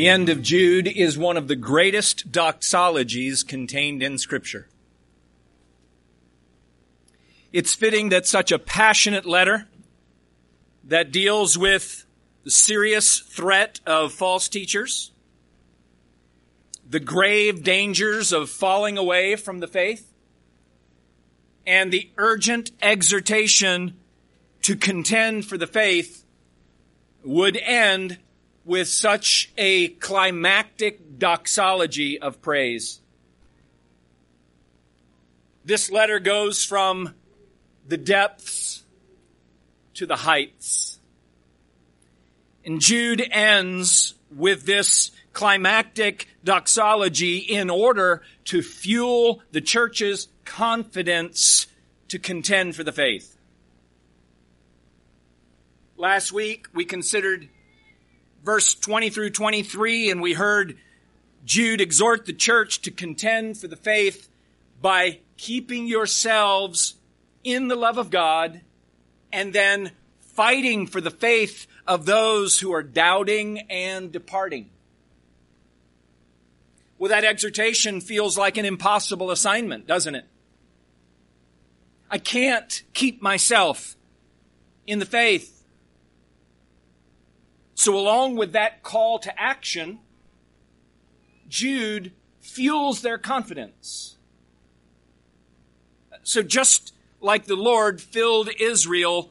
The end of Jude is one of the greatest doxologies contained in Scripture. It's fitting that such a passionate letter that deals with the serious threat of false teachers, the grave dangers of falling away from the faith, and the urgent exhortation to contend for the faith would end with such a climactic doxology of praise. This letter goes from the depths to the heights. And Jude ends with this climactic doxology in order to fuel the church's confidence to contend for the faith. Last week we considered verse 20 through 23 and we heard Jude exhort the church to contend for the faith by keeping yourselves in the love of God and then fighting for the faith of those who are doubting and departing. Well, that exhortation feels like an impossible assignment, doesn't it? I can't keep myself in the faith. So along with that call to action, Jude fuels their confidence. So just like the Lord filled Israel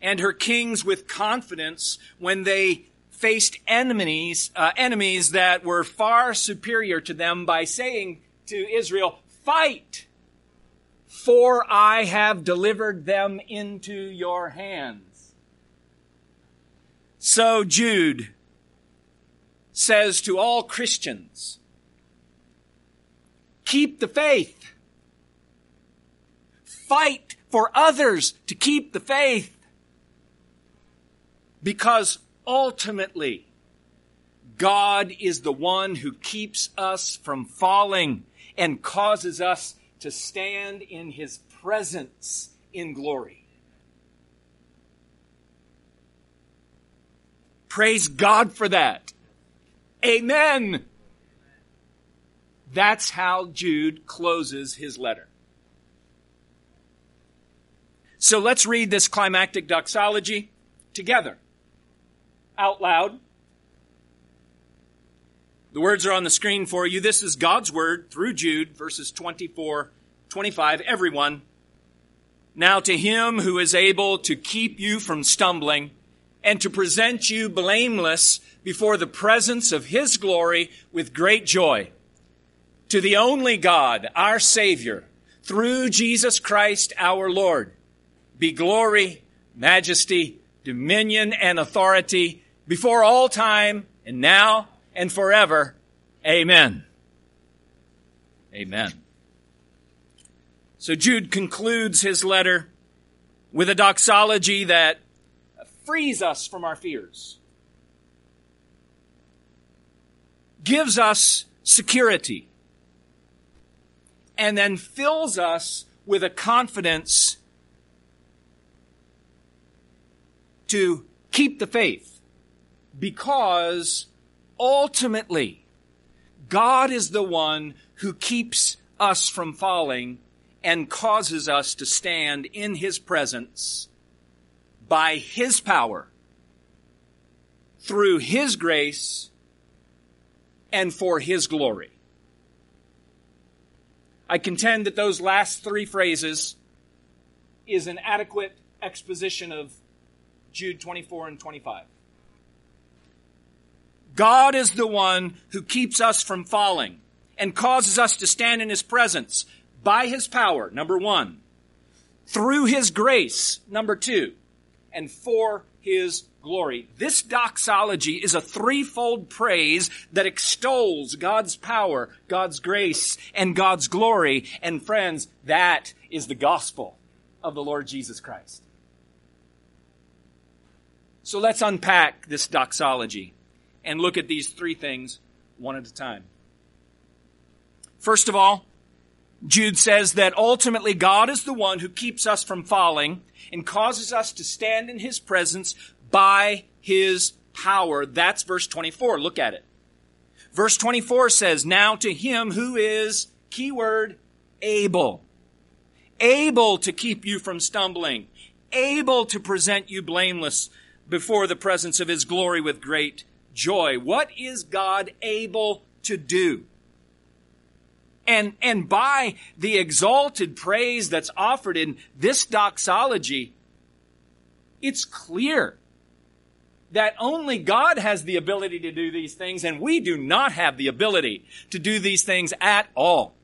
and her kings with confidence when they faced enemies, uh, enemies that were far superior to them by saying to Israel, fight, for I have delivered them into your hands. So Jude says to all Christians, keep the faith fight for others to keep the faith. Because ultimately, God is the one who keeps us from falling and causes us to stand in His presence in glory. Praise God for that. Amen. That's how Jude closes his letter. So let's read this climactic doxology together, out loud. The words are on the screen for you. This is God's word through Jude, verses 24, 25. Everyone. Now to him who is able to keep you from stumbling and to present you blameless before the presence of his glory with great joy. To the only God, our Savior, through Jesus Christ our Lord be glory, majesty, dominion, and authority before all time and now and forever. Amen. Amen. So Jude concludes his letter with a doxology that frees us from our fears, gives us security, and then fills us with a confidence to keep the faith. Because ultimately God is the one who keeps us from falling and causes us to stand in His presence by His power, through His grace, and for His glory. I contend that those last three phrases is an adequate exposition of Jude 24 and 25. God is the one who keeps us from falling and causes us to stand in His presence by His power, number one, through His grace, number two, and for His glory. This doxology is a threefold praise that extols God's power, God's grace, and God's glory. And friends, that is the gospel of the Lord Jesus Christ. So let's unpack this doxology and look at these three things one at a time. First of all, Jude says that ultimately God is the one who keeps us from falling and causes us to stand in his presence by his power. That's verse 24. Look at it. Verse 24 says, Now to him who is, keyword, able. Able to keep you from stumbling. Able to present you blameless before the presence of his glory with great joy. What is God able to do? And, and by the exalted praise that's offered in this doxology, it's clear that only God has the ability to do these things, and we do not have the ability to do these things at all.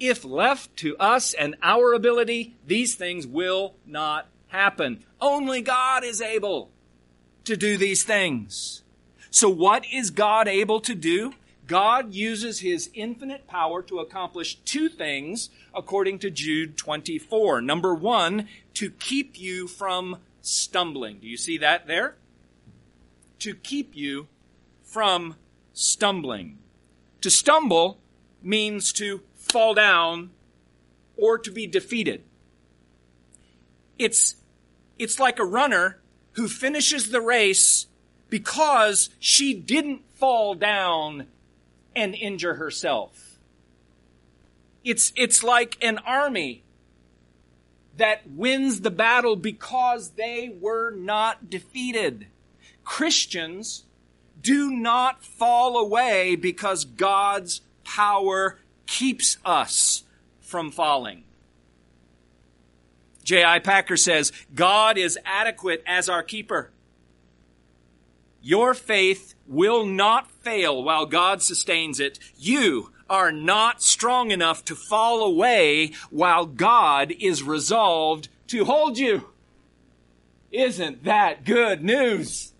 If left to us and our ability, these things will not happen. Only God is able to do these things. So what is God able to do? God uses his infinite power to accomplish two things according to Jude 24. Number one, to keep you from stumbling. Do you see that there? To keep you from stumbling. To stumble means to fall down or to be defeated. It's, it's like a runner who finishes the race because she didn't fall down and injure herself. It's, it's like an army that wins the battle because they were not defeated. Christians do not fall away because God's power keeps us from falling. J.I. Packer says, God is adequate as our keeper. Your faith will not fail while God sustains it. You are not strong enough to fall away while God is resolved to hold you. Isn't that good news?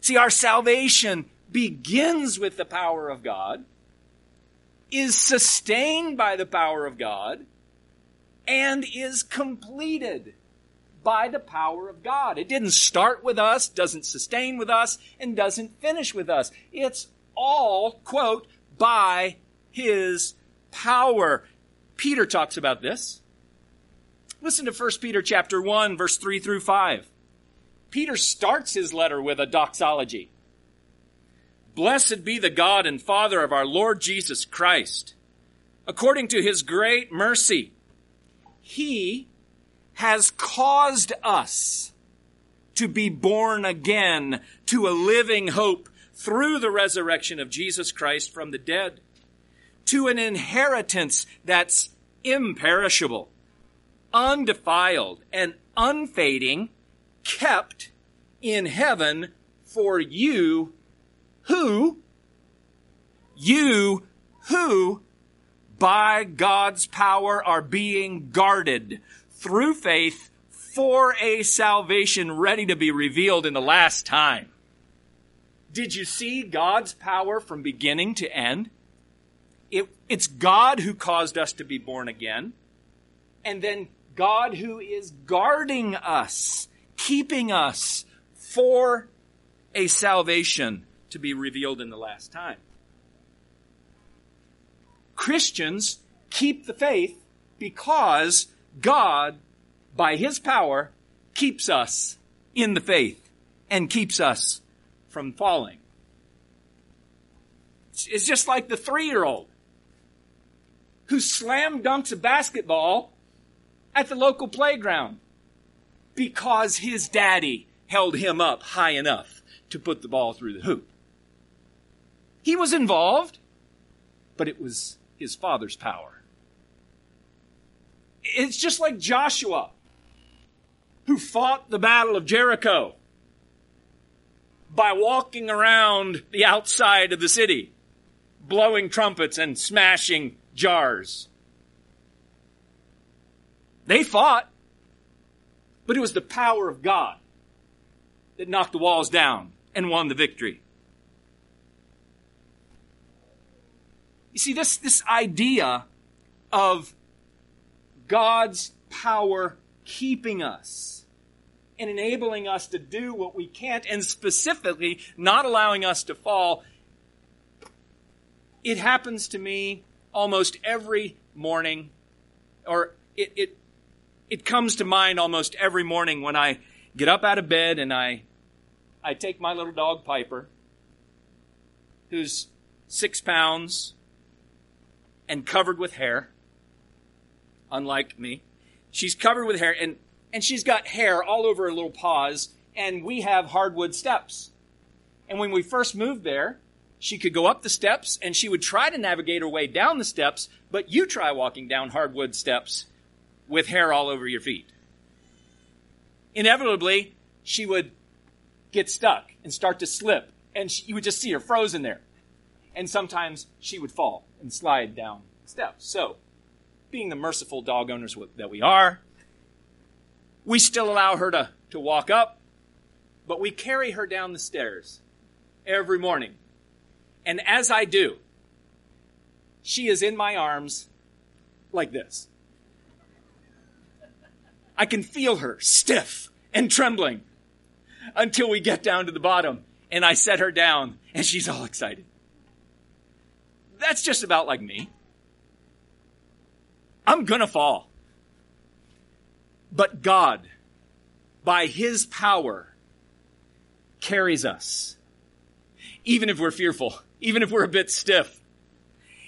See, our salvation begins with the power of God, is sustained by the power of God, and is completed by the power of God. It didn't start with us, doesn't sustain with us, and doesn't finish with us. It's all, quote, by His power. Peter talks about this. Listen to 1 Peter chapter 1, verse 3 through 5. Peter starts his letter with a doxology. Blessed be the God and Father of our Lord Jesus Christ. According to his great mercy, he has caused us to be born again to a living hope through the resurrection of Jesus Christ from the dead, to an inheritance that's imperishable, undefiled, and unfading, kept in heaven for you who, you who, by God's power are being guarded through faith for a salvation ready to be revealed in the last time. Did you see God's power from beginning to end? It, it's God who caused us to be born again. And then God who is guarding us, keeping us for a salvation to be revealed in the last time. Christians keep the faith because God, by His power, keeps us in the faith and keeps us from falling. It's just like the three year old who slam dunks a basketball at the local playground because his daddy held him up high enough to put the ball through the hoop. He was involved, but it was his father's power. It's just like Joshua, who fought the battle of Jericho by walking around the outside of the city, blowing trumpets and smashing jars. They fought, but it was the power of God that knocked the walls down and won the victory. You see, this, this idea of God's power keeping us and enabling us to do what we can't, and specifically not allowing us to fall. It happens to me almost every morning, or it, it, it comes to mind almost every morning when I get up out of bed and I, I take my little dog Piper, who's six pounds and covered with hair, unlike me. She's covered with hair and, and she's got hair all over her little paws, and we have hardwood steps. And when we first moved there, she could go up the steps and she would try to navigate her way down the steps, but you try walking down hardwood steps with hair all over your feet. Inevitably, she would get stuck and start to slip, and she, you would just see her frozen there. And sometimes she would fall and slide down the steps. So, being the merciful dog owners that we are, we still allow her to, to walk up, but we carry her down the stairs every morning. And as I do, she is in my arms like this. I can feel her stiff and trembling until we get down to the bottom and I set her down and she's all excited. That's just about like me. I'm gonna fall. But God, by His power, carries us. Even if we're fearful, even if we're a bit stiff,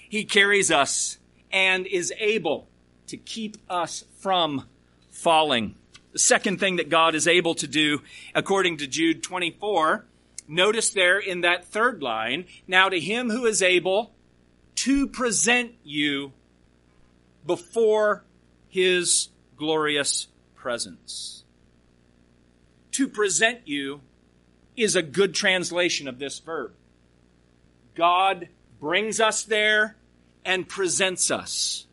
He carries us and is able to keep us from falling. The second thing that God is able to do, according to Jude 24, notice there in that third line, now to him who is able to present you before his glorious presence. To present you is a good translation of this verb. God brings us there and presents us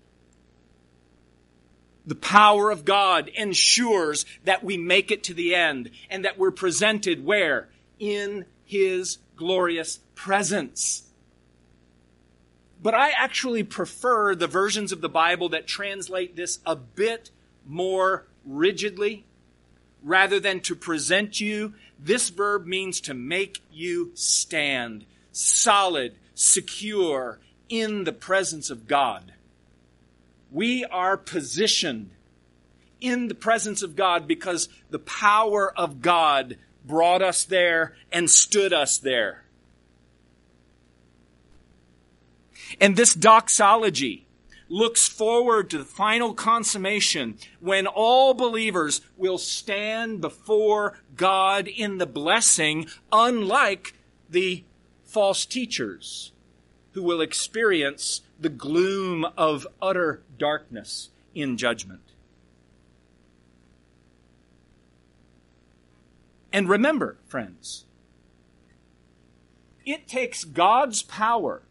the power of God ensures that we make it to the end and that we're presented where? In His glorious presence. But I actually prefer the versions of the Bible that translate this a bit more rigidly. Rather than to present you, this verb means to make you stand solid, secure in the presence of God we are positioned in the presence of God because the power of God brought us there and stood us there. And this doxology looks forward to the final consummation when all believers will stand before God in the blessing, unlike the false teachers who will experience the gloom of utter darkness in judgment. And remember, friends, it takes God's power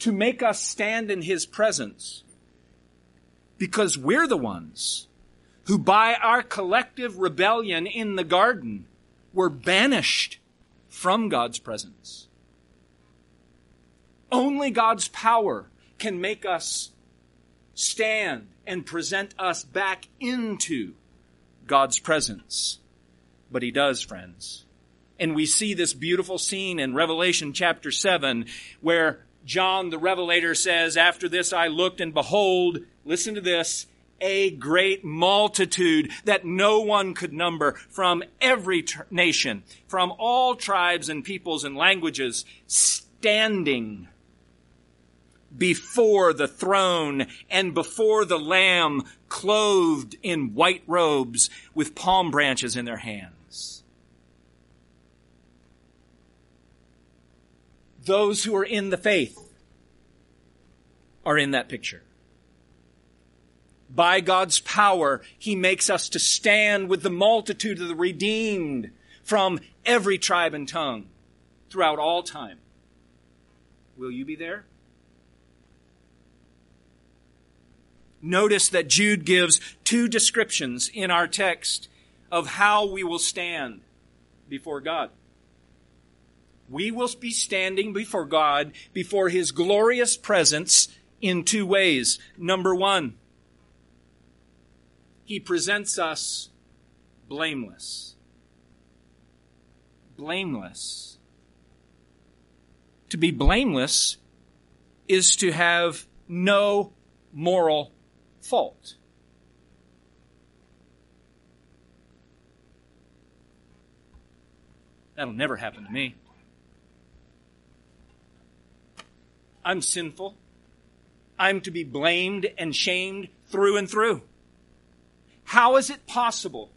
to make us stand in His presence because we're the ones who, by our collective rebellion in the garden, were banished from God's presence. Only God's power can make us stand and present us back into God's presence. But He does, friends. And we see this beautiful scene in Revelation chapter 7 where John the Revelator says, After this I looked and behold, listen to this, a great multitude that no one could number from every nation, from all tribes and peoples and languages, standing before the throne and before the Lamb, clothed in white robes with palm branches in their hands. Those who are in the faith are in that picture. By God's power, He makes us to stand with the multitude of the redeemed from every tribe and tongue throughout all time. Will you be there? Notice that Jude gives two descriptions in our text of how we will stand before God. We will be standing before God, before His glorious presence in two ways. Number one, He presents us blameless. Blameless. To be blameless is to have no moral fault. That'll never happen to me. I'm sinful. I'm to be blamed and shamed through and through. How is it possible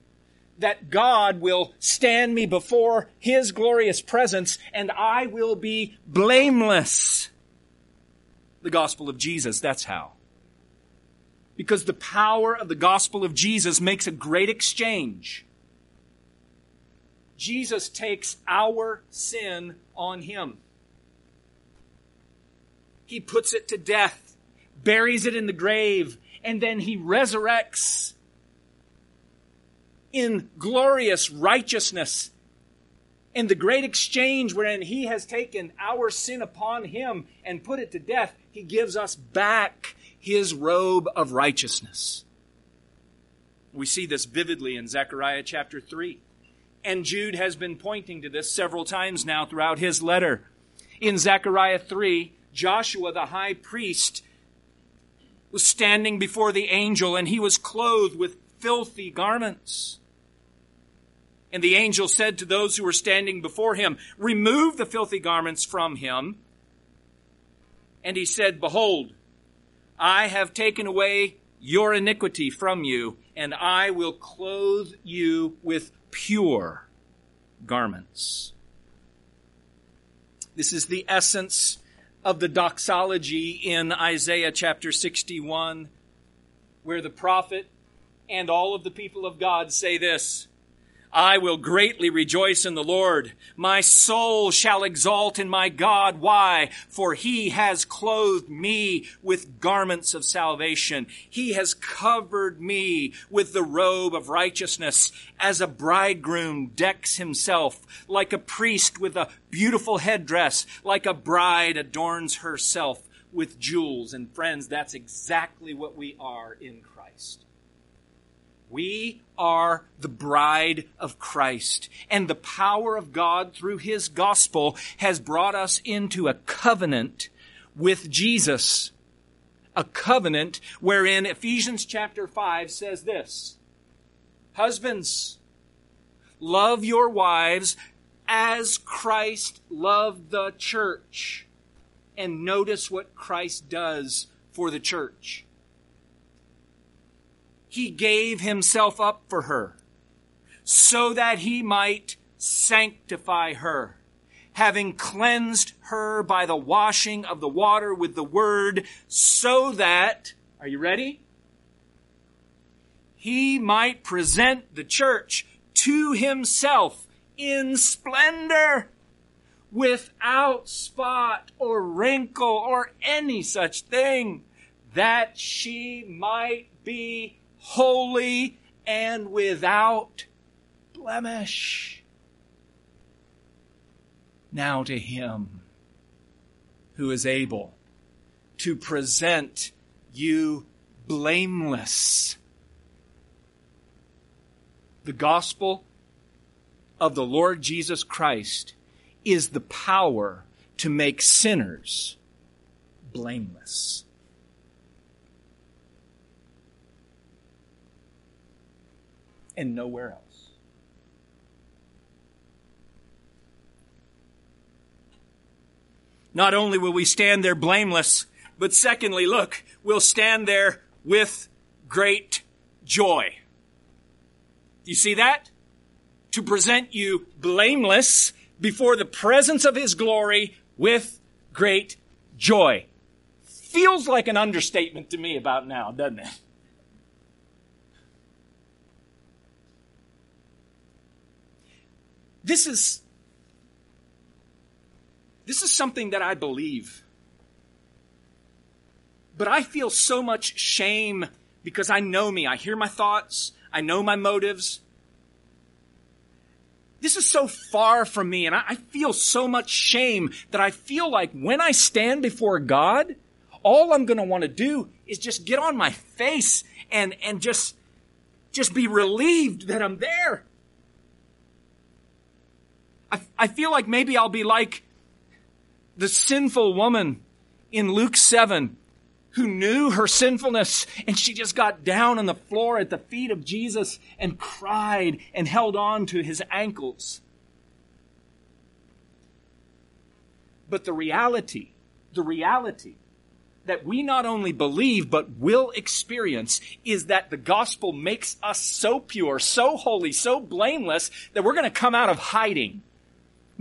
that God will stand me before His glorious presence and I will be blameless? The gospel of Jesus, that's how. Because the power of the gospel of Jesus makes a great exchange. Jesus takes our sin on Him. He puts it to death, buries it in the grave, and then he resurrects in glorious righteousness. In the great exchange wherein he has taken our sin upon him and put it to death, he gives us back his robe of righteousness. We see this vividly in Zechariah chapter 3. And Jude has been pointing to this several times now throughout his letter. In Zechariah 3, Joshua the high priest was standing before the angel and he was clothed with filthy garments. And the angel said to those who were standing before him, Remove the filthy garments from him. And he said, Behold, I have taken away your iniquity from you, and I will clothe you with pure garments. This is the essence of the doxology in Isaiah chapter 61, where the prophet and all of the people of God say this I will greatly rejoice in the Lord. My soul shall exalt in my God. Why? For he has clothed me with garments of salvation. He has covered me with the robe of righteousness as a bridegroom decks himself, like a priest with a beautiful headdress, like a bride adorns herself with jewels. And friends, that's exactly what we are in Christ. We are the bride of Christ, and the power of God through His gospel has brought us into a covenant with Jesus. A covenant wherein Ephesians chapter 5 says this Husbands, love your wives as Christ loved the church. And notice what Christ does for the church he gave himself up for her so that he might sanctify her, having cleansed her by the washing of the water with the word, so that, are you ready? He might present the church to himself in splendor, without spot or wrinkle or any such thing, that she might be holy, and without blemish. Now to him who is able to present you blameless. The gospel of the Lord Jesus Christ is the power to make sinners blameless. And nowhere else. Not only will we stand there blameless, but secondly, look, we'll stand there with great joy. You see that? To present you blameless before the presence of His glory with great joy. Feels like an understatement to me about now, doesn't it? This is this is something that I believe. But I feel so much shame because I know me. I hear my thoughts. I know my motives. This is so far from me, and I, feel so much shame that I feel like when I stand before God, all I'm going to want to do is just get on my face and, and just, just be relieved that I'm there. I, I feel like maybe I'll be like the sinful woman in Luke 7 who knew her sinfulness and she just got down on the floor at the feet of Jesus and cried and held on to his ankles. But the reality, the reality that we not only believe but will experience is that the gospel makes us so pure, so holy, so blameless that we're going to come out of hiding.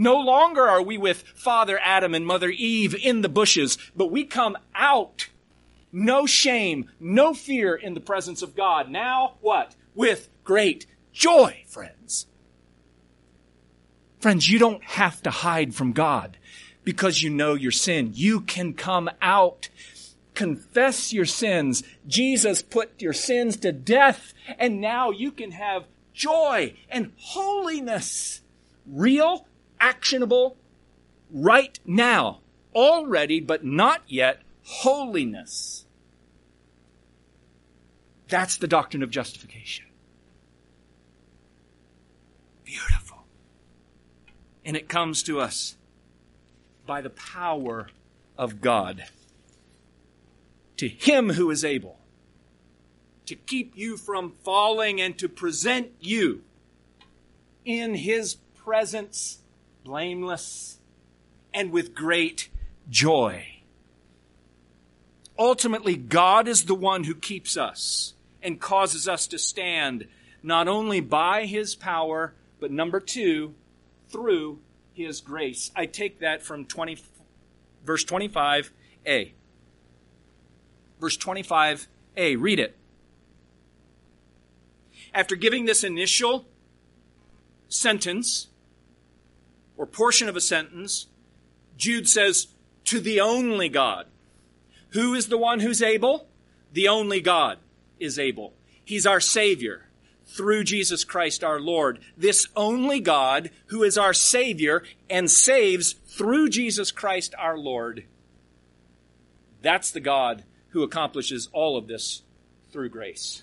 No longer are we with Father Adam and Mother Eve in the bushes, but we come out. No shame, no fear in the presence of God. Now what? With great joy, friends. Friends, you don't have to hide from God because you know your sin. You can come out. Confess your sins. Jesus put your sins to death, and now you can have joy and holiness. Real, actionable, right now. Already, but not yet, holiness. That's the doctrine of justification. Beautiful. And it comes to us by the power of God. To him who is able to keep you from falling and to present you in his presence blameless and with great joy. Ultimately, God is the one who keeps us and causes us to stand not only by his power, but number two, through his grace. I take that from 20, verse 25a. Verse 25a, read it. After giving this initial sentence, or portion of a sentence, Jude says, to the only God. Who is the one who's able? The only God is able. He's our Savior through Jesus Christ our Lord. This only God who is our Savior and saves through Jesus Christ our Lord. That's the God who accomplishes all of this through grace.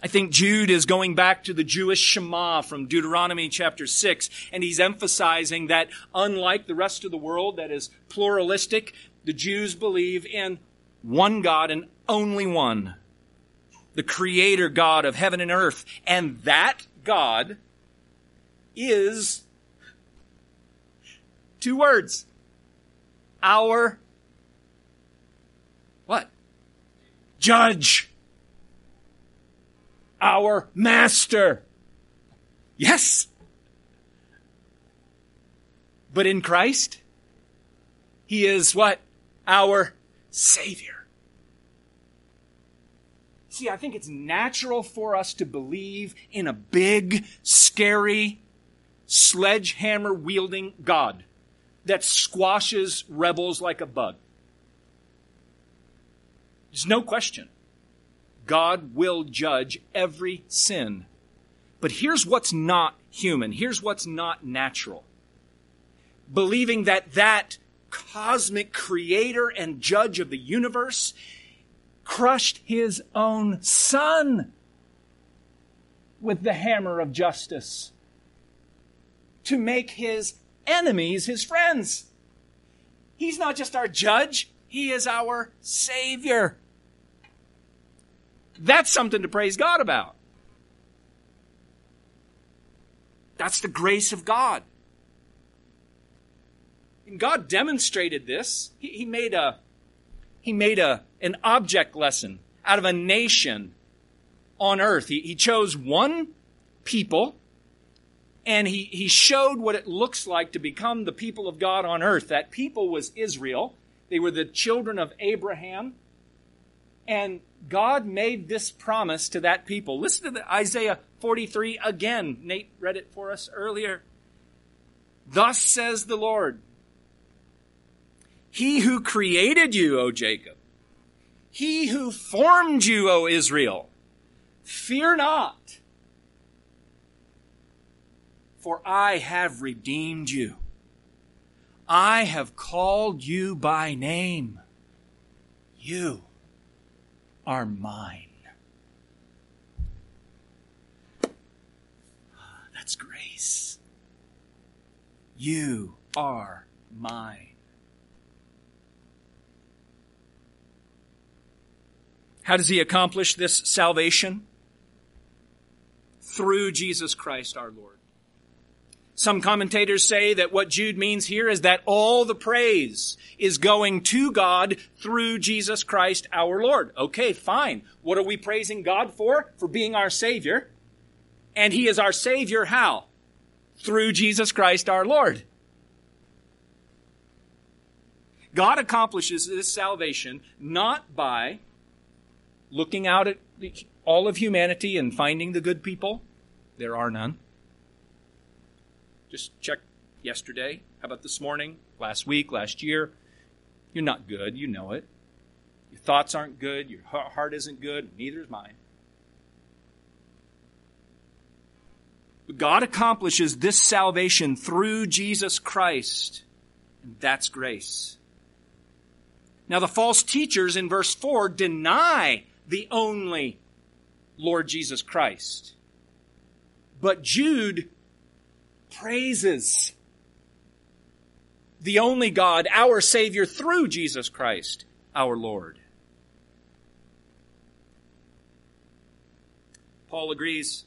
I think Jude is going back to the Jewish Shema from Deuteronomy chapter 6, and he's emphasizing that unlike the rest of the world that is pluralistic, the Jews believe in one God and only one. The creator God of heaven and earth. And that God is two words. Our what? Judge. Our master. Yes. But in Christ, He is what? Our Savior. See, I think it's natural for us to believe in a big, scary, sledgehammer wielding God that squashes rebels like a bug. There's no question. God will judge every sin. But here's what's not human. Here's what's not natural. Believing that that cosmic creator and judge of the universe crushed his own son with the hammer of justice to make his enemies his friends. He's not just our judge, he is our savior. That's something to praise God about. That's the grace of God. And God demonstrated this. He, he made a he made a an object lesson out of a nation on earth. He, he chose one people and he, he showed what it looks like to become the people of God on earth. That people was Israel. They were the children of Abraham. And God made this promise to that people. Listen to Isaiah 43 again. Nate read it for us earlier. Thus says the Lord, He who created you, O Jacob, he who formed you, O Israel, fear not, for I have redeemed you. I have called you by name. You are mine. Ah, that's grace. You are mine. How does he accomplish this salvation? Through Jesus Christ our Lord. Some commentators say that what Jude means here is that all the praise is going to God through Jesus Christ our Lord. Okay, fine. What are we praising God for? For being our Savior. And He is our Savior how? Through Jesus Christ our Lord. God accomplishes this salvation not by looking out at all of humanity and finding the good people. There are none just check yesterday. How about this morning? Last week? Last year? You're not good. You know it. Your thoughts aren't good. Your heart isn't good. Neither is mine. But God accomplishes this salvation through Jesus Christ. And that's grace. Now, the false teachers in verse 4 deny the only Lord Jesus Christ. But Jude praises the only God, our Savior, through Jesus Christ, our Lord. Paul agrees.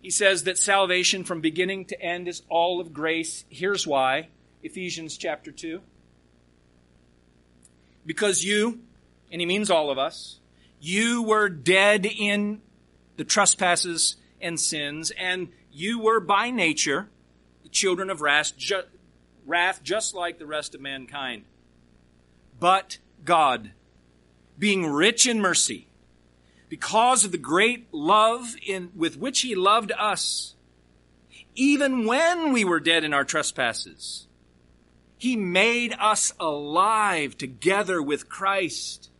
He says that salvation from beginning to end is all of grace. Here's why Ephesians chapter 2. Because you, and he means all of us, you were dead in the trespasses and sins, and you were by nature the children of wrath, ju- wrath just like the rest of mankind. But God, being rich in mercy, because of the great love in, with which He loved us, even when we were dead in our trespasses, He made us alive together with Christ.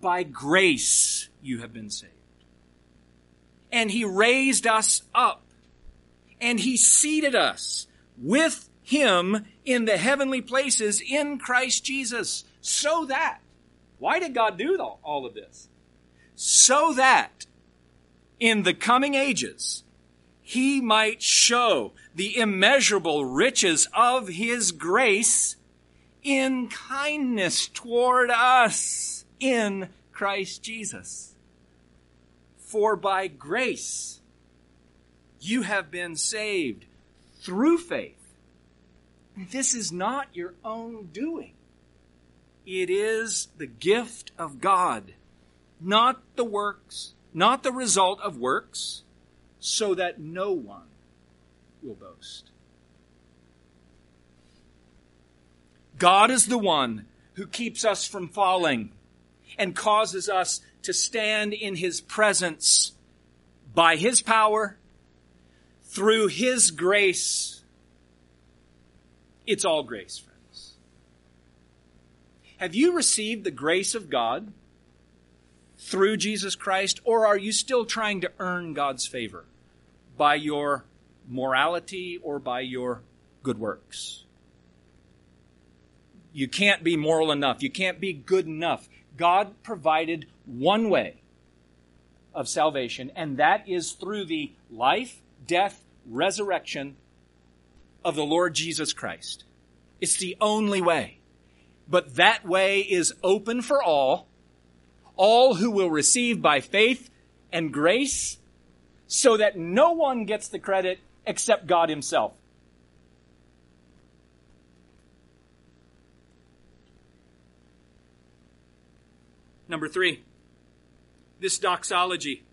By grace you have been saved. And He raised us up and he seated us with him in the heavenly places in Christ Jesus. So that, why did God do all of this? So that in the coming ages, he might show the immeasurable riches of his grace in kindness toward us in Christ Jesus. For by grace, you have been saved through faith. This is not your own doing. It is the gift of God, not the works, not the result of works, so that no one will boast. God is the one who keeps us from falling and causes us to stand in His presence by His power through His grace. It's all grace, friends. Have you received the grace of God through Jesus Christ, or are you still trying to earn God's favor by your morality or by your good works? You can't be moral enough. You can't be good enough. God provided one way of salvation, and that is through the life, death, resurrection of the Lord Jesus Christ. It's the only way. But that way is open for all, all who will receive by faith and grace, so that no one gets the credit except God Himself. Number three, this doxology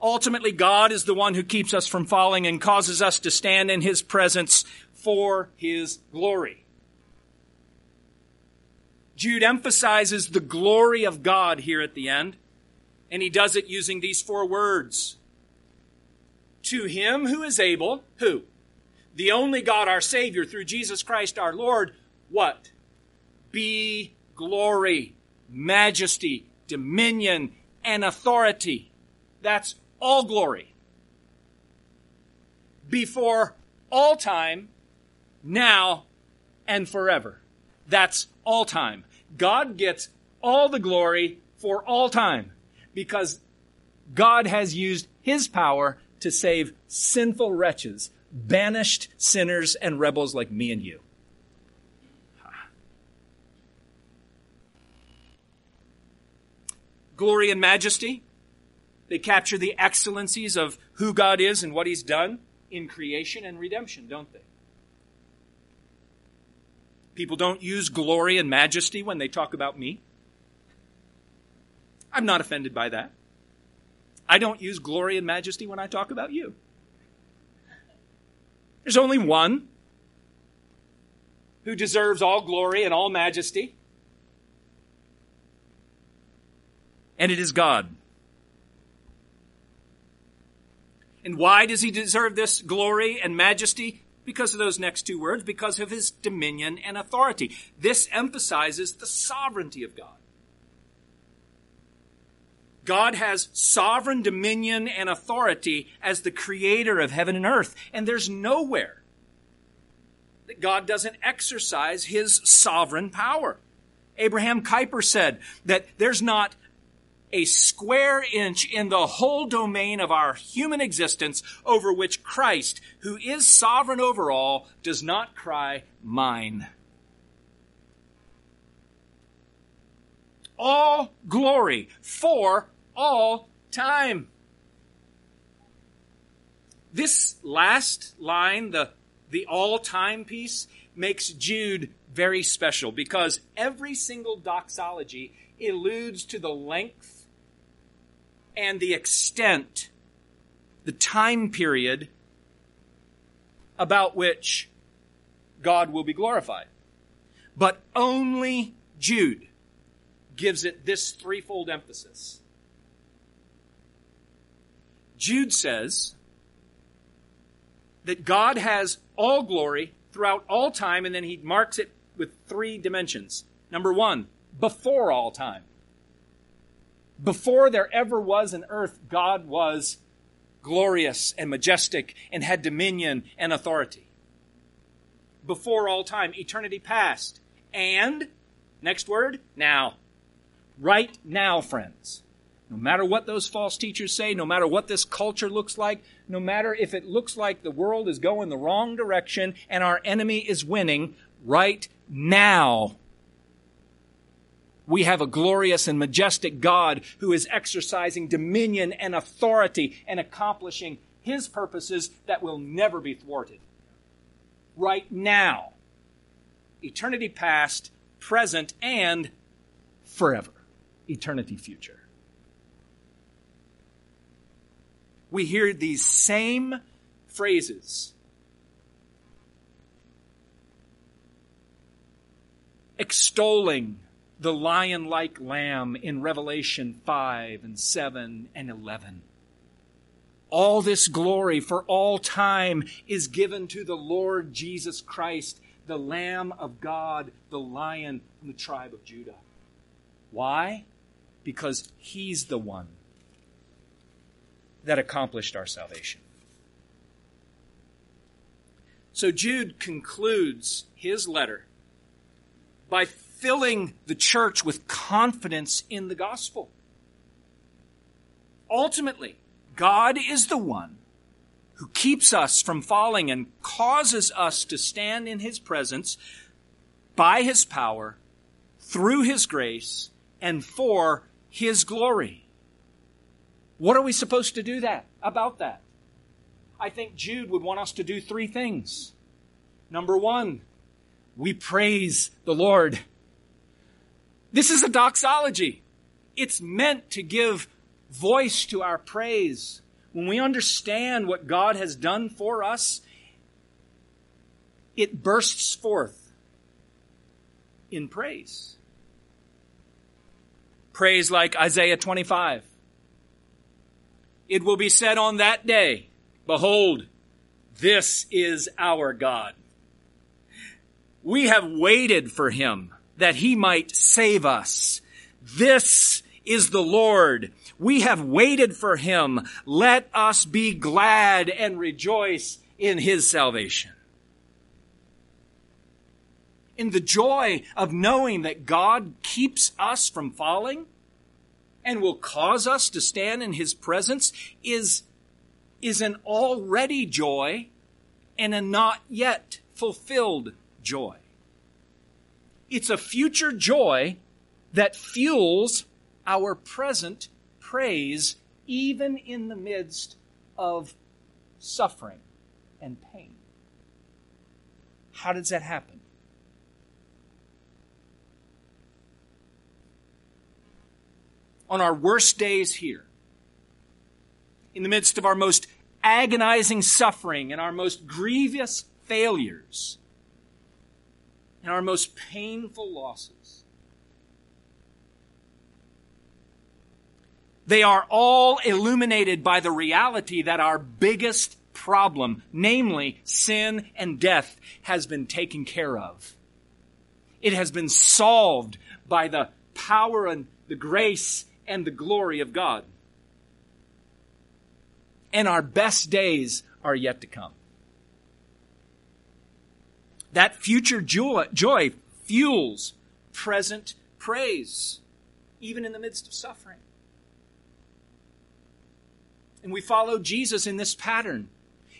Ultimately, God is the one who keeps us from falling and causes us to stand in His presence for His glory. Jude emphasizes the glory of God here at the end, and he does it using these four words. To him who is able, who? The only God, our Savior, through Jesus Christ our Lord, what? Be glory, majesty, dominion, and authority. That's all glory before all time, now, and forever. That's all time. God gets all the glory for all time because God has used his power to save sinful wretches, banished sinners and rebels like me and you. Glory and majesty they capture the excellencies of who God is and what He's done. in creation and redemption, don't they? People don't use glory and majesty when they talk about me. I'm not offended by that. I don't use glory and majesty when I talk about you. There's only one who deserves all glory and all majesty, and it is God. And why does he deserve this glory and majesty? Because of those next two words, because of his dominion and authority. This emphasizes the sovereignty of God. God has sovereign dominion and authority as the creator of heaven and earth. And there's nowhere that God doesn't exercise his sovereign power. Abraham Kuyper said that there's not a square inch in the whole domain of our human existence over which Christ, who is sovereign over all, does not cry, Mine. All glory for all time. This last line, the, the all time piece, makes Jude very special because every single doxology alludes to the length and the extent, the time period about which God will be glorified. But only Jude gives it this threefold emphasis. Jude says that God has all glory throughout all time, and then he marks it with three dimensions. Number one, before all time. Before there ever was an earth, God was glorious and majestic and had dominion and authority. Before all time, eternity past. And, next word, now. Right now, friends. No matter what those false teachers say, no matter what this culture looks like, no matter if it looks like the world is going the wrong direction and our enemy is winning, right now, we have a glorious and majestic God who is exercising dominion and authority and accomplishing his purposes that will never be thwarted. Right now, eternity past, present, and forever, eternity future. we hear these same phrases. Extolling the lion like lamb in Revelation 5 and 7 and 11. All this glory for all time is given to the Lord Jesus Christ, the Lamb of God, the lion from the tribe of Judah. Why? Because he's the one that accomplished our salvation. So Jude concludes his letter by filling the church with confidence in the gospel. Ultimately, God is the one who keeps us from falling and causes us to stand in his presence by his power, through his grace, and for his glory. What are we supposed to do that about that? I think Jude would want us to do three things. Number one, we praise the Lord. This is a doxology. It's meant to give voice to our praise. When we understand what God has done for us, it bursts forth in praise. Praise like Isaiah 25. It will be said on that day, Behold, this is our God. We have waited for him that he might save us. This is the Lord. We have waited for him. Let us be glad and rejoice in his salvation. In the joy of knowing that God keeps us from falling, and will cause us to stand in his presence is, is an already joy and a not yet fulfilled joy. It's a future joy that fuels our present praise even in the midst of suffering and pain. How does that happen? On our worst days here, in the midst of our most agonizing suffering and our most grievous failures and our most painful losses, they are all illuminated by the reality that our biggest problem, namely sin and death, has been taken care of. It has been solved by the power and the grace and the glory of God. And our best days are yet to come. That future joy, joy fuels present praise, even in the midst of suffering. And we follow Jesus in this pattern.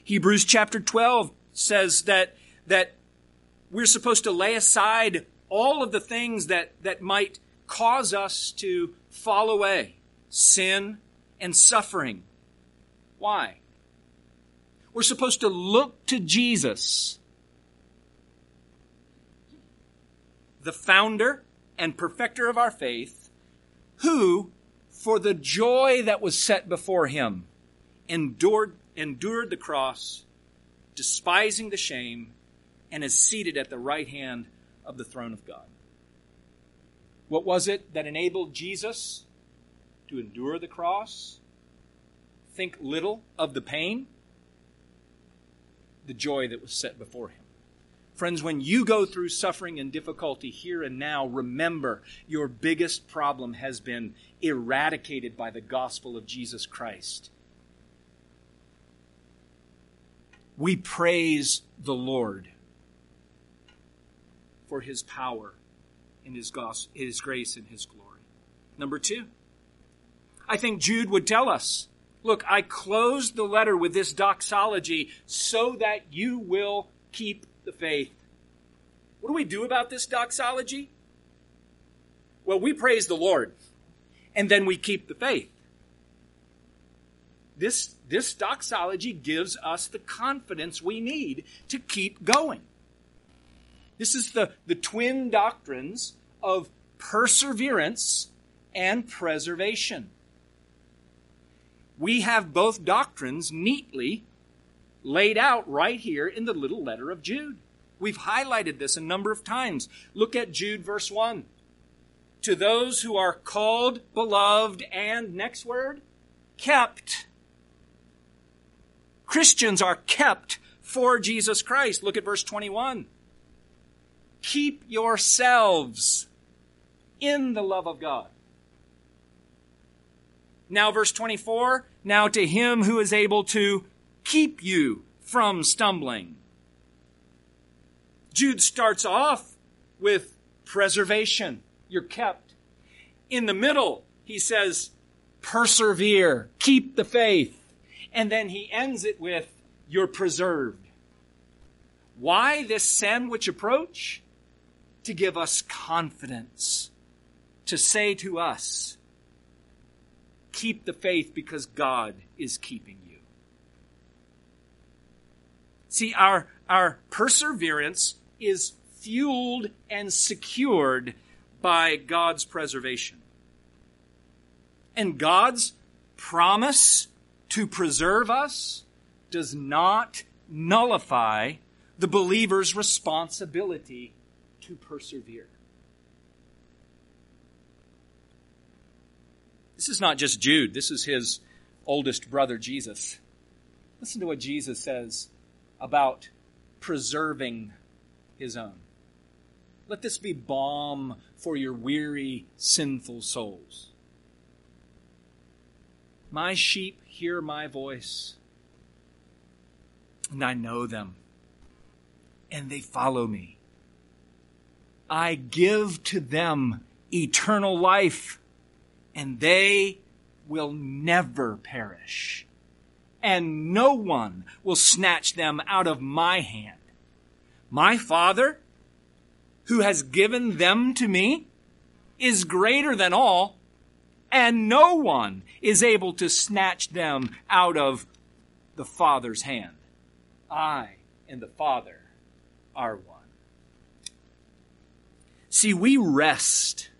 Hebrews chapter 12 says that, that we're supposed to lay aside all of the things that, that might cause us to fall away sin and suffering. Why? We're supposed to look to Jesus, the founder and perfecter of our faith, who, for the joy that was set before him, endured endured the cross, despising the shame, and is seated at the right hand of the throne of God. What was it that enabled Jesus to endure the cross? Think little of the pain, the joy that was set before him. Friends, when you go through suffering and difficulty here and now, remember your biggest problem has been eradicated by the gospel of Jesus Christ. we praise the Lord for his power and his, gospel, his grace and his glory. Number two, I think Jude would tell us look, I closed the letter with this doxology so that you will keep the faith. What do we do about this doxology? Well, we praise the Lord and then we keep the faith this, this doxology gives us the confidence we need to keep going. This is the, the twin doctrines of perseverance and preservation. We have both doctrines neatly laid out right here in the little letter of Jude. We've highlighted this a number of times. Look at Jude verse 1. To those who are called, beloved, and next word, kept Christians are kept for Jesus Christ. Look at verse 21. Keep yourselves in the love of God. Now, verse 24. Now to him who is able to keep you from stumbling. Jude starts off with preservation. You're kept. In the middle, he says, persevere, keep the faith. And then he ends it with, You're preserved. Why this sandwich approach? To give us confidence, to say to us, Keep the faith because God is keeping you. See, our, our perseverance is fueled and secured by God's preservation. And God's promise to preserve us does not nullify the believer's responsibility to persevere. This is not just Jude, this is his oldest brother, Jesus. Listen to what Jesus says about preserving his own. Let this be balm for your weary, sinful souls. My sheep hear my voice, and I know them, and they follow me. I give to them eternal life, and they will never perish, and no one will snatch them out of my hand. My Father, who has given them to me, is greater than all and no one is able to snatch them out of the Father's hand. I and the Father are one. See, we rest.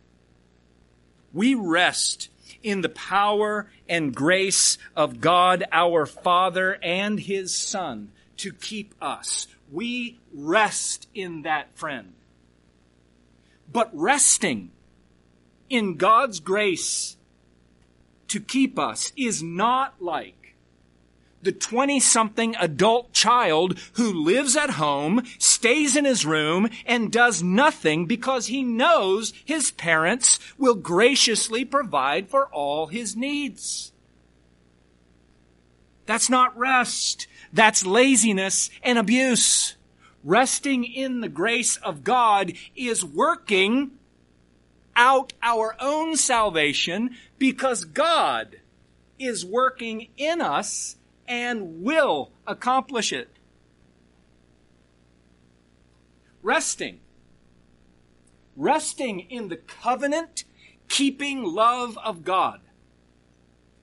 We rest in the power and grace of God our Father and His Son to keep us. We rest in that friend. But resting in God's grace to keep us is not like the 20 something adult child who lives at home, stays in his room, and does nothing because he knows his parents will graciously provide for all his needs. That's not rest. That's laziness and abuse. Resting in the grace of God is working out our own salvation because God is working in us and will accomplish it. Resting. Resting in the covenant keeping love of God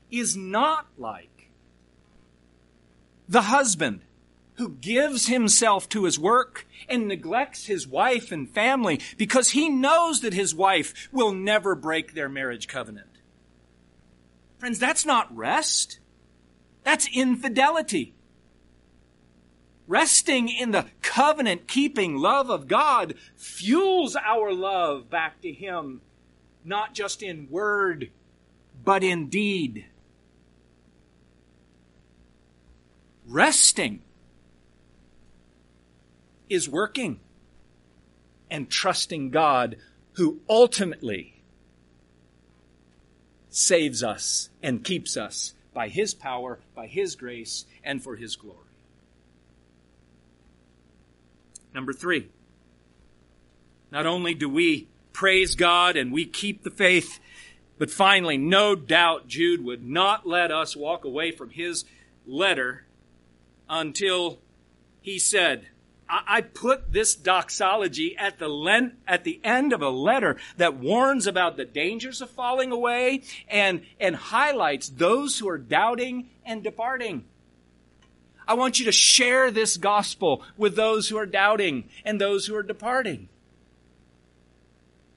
is not like the husband who gives himself to his work and neglects his wife and family because he knows that his wife will never break their marriage covenant. Friends, that's not rest. That's infidelity. Resting in the covenant keeping love of God fuels our love back to Him, not just in word, but in deed. Resting is working and trusting God who ultimately saves us and keeps us by His power, by His grace, and for His glory. Number three, not only do we praise God and we keep the faith, but finally, no doubt Jude would not let us walk away from his letter until he said, I put this doxology at the, len- at the end of a letter that warns about the dangers of falling away and, and highlights those who are doubting and departing. I want you to share this gospel with those who are doubting and those who are departing.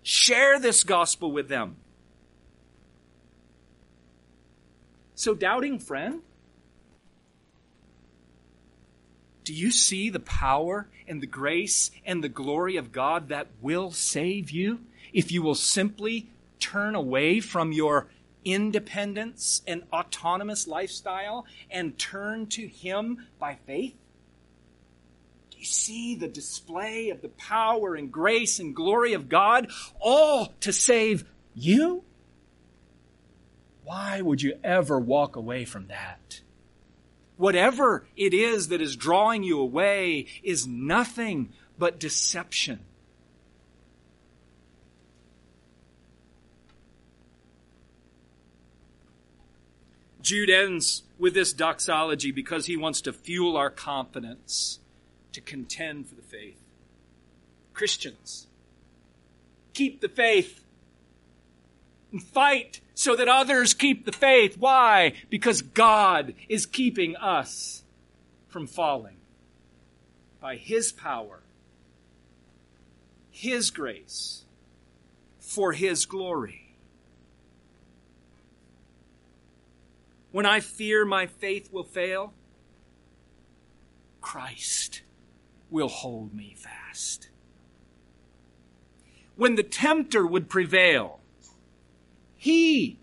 Share this gospel with them. So, doubting friend, Do you see the power and the grace and the glory of God that will save you if you will simply turn away from your independence and autonomous lifestyle and turn to Him by faith? Do you see the display of the power and grace and glory of God all to save you? Why would you ever walk away from that? Whatever it is that is drawing you away is nothing but deception. Jude ends with this doxology because he wants to fuel our confidence to contend for the faith. Christians, keep the faith and fight so that others keep the faith. Why? Because God is keeping us from falling by His power, His grace, for His glory. When I fear my faith will fail, Christ will hold me fast. When the tempter would prevail, he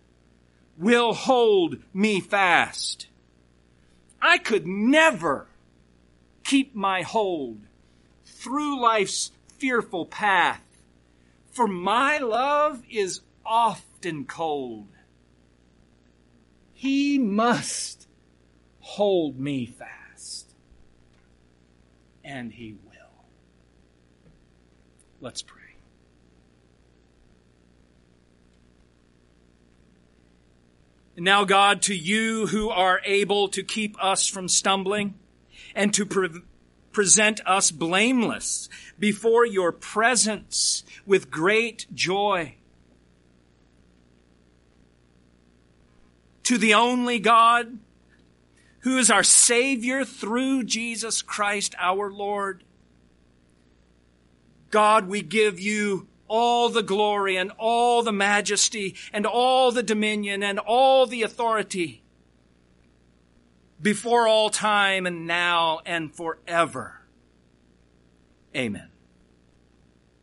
will hold me fast. I could never keep my hold through life's fearful path, for my love is often cold. He must hold me fast, and He will. Let's pray. And now, God, to you who are able to keep us from stumbling and to pre- present us blameless before your presence with great joy. To the only God who is our Savior through Jesus Christ our Lord. God, we give you all the glory and all the majesty and all the dominion and all the authority before all time and now and forever. Amen.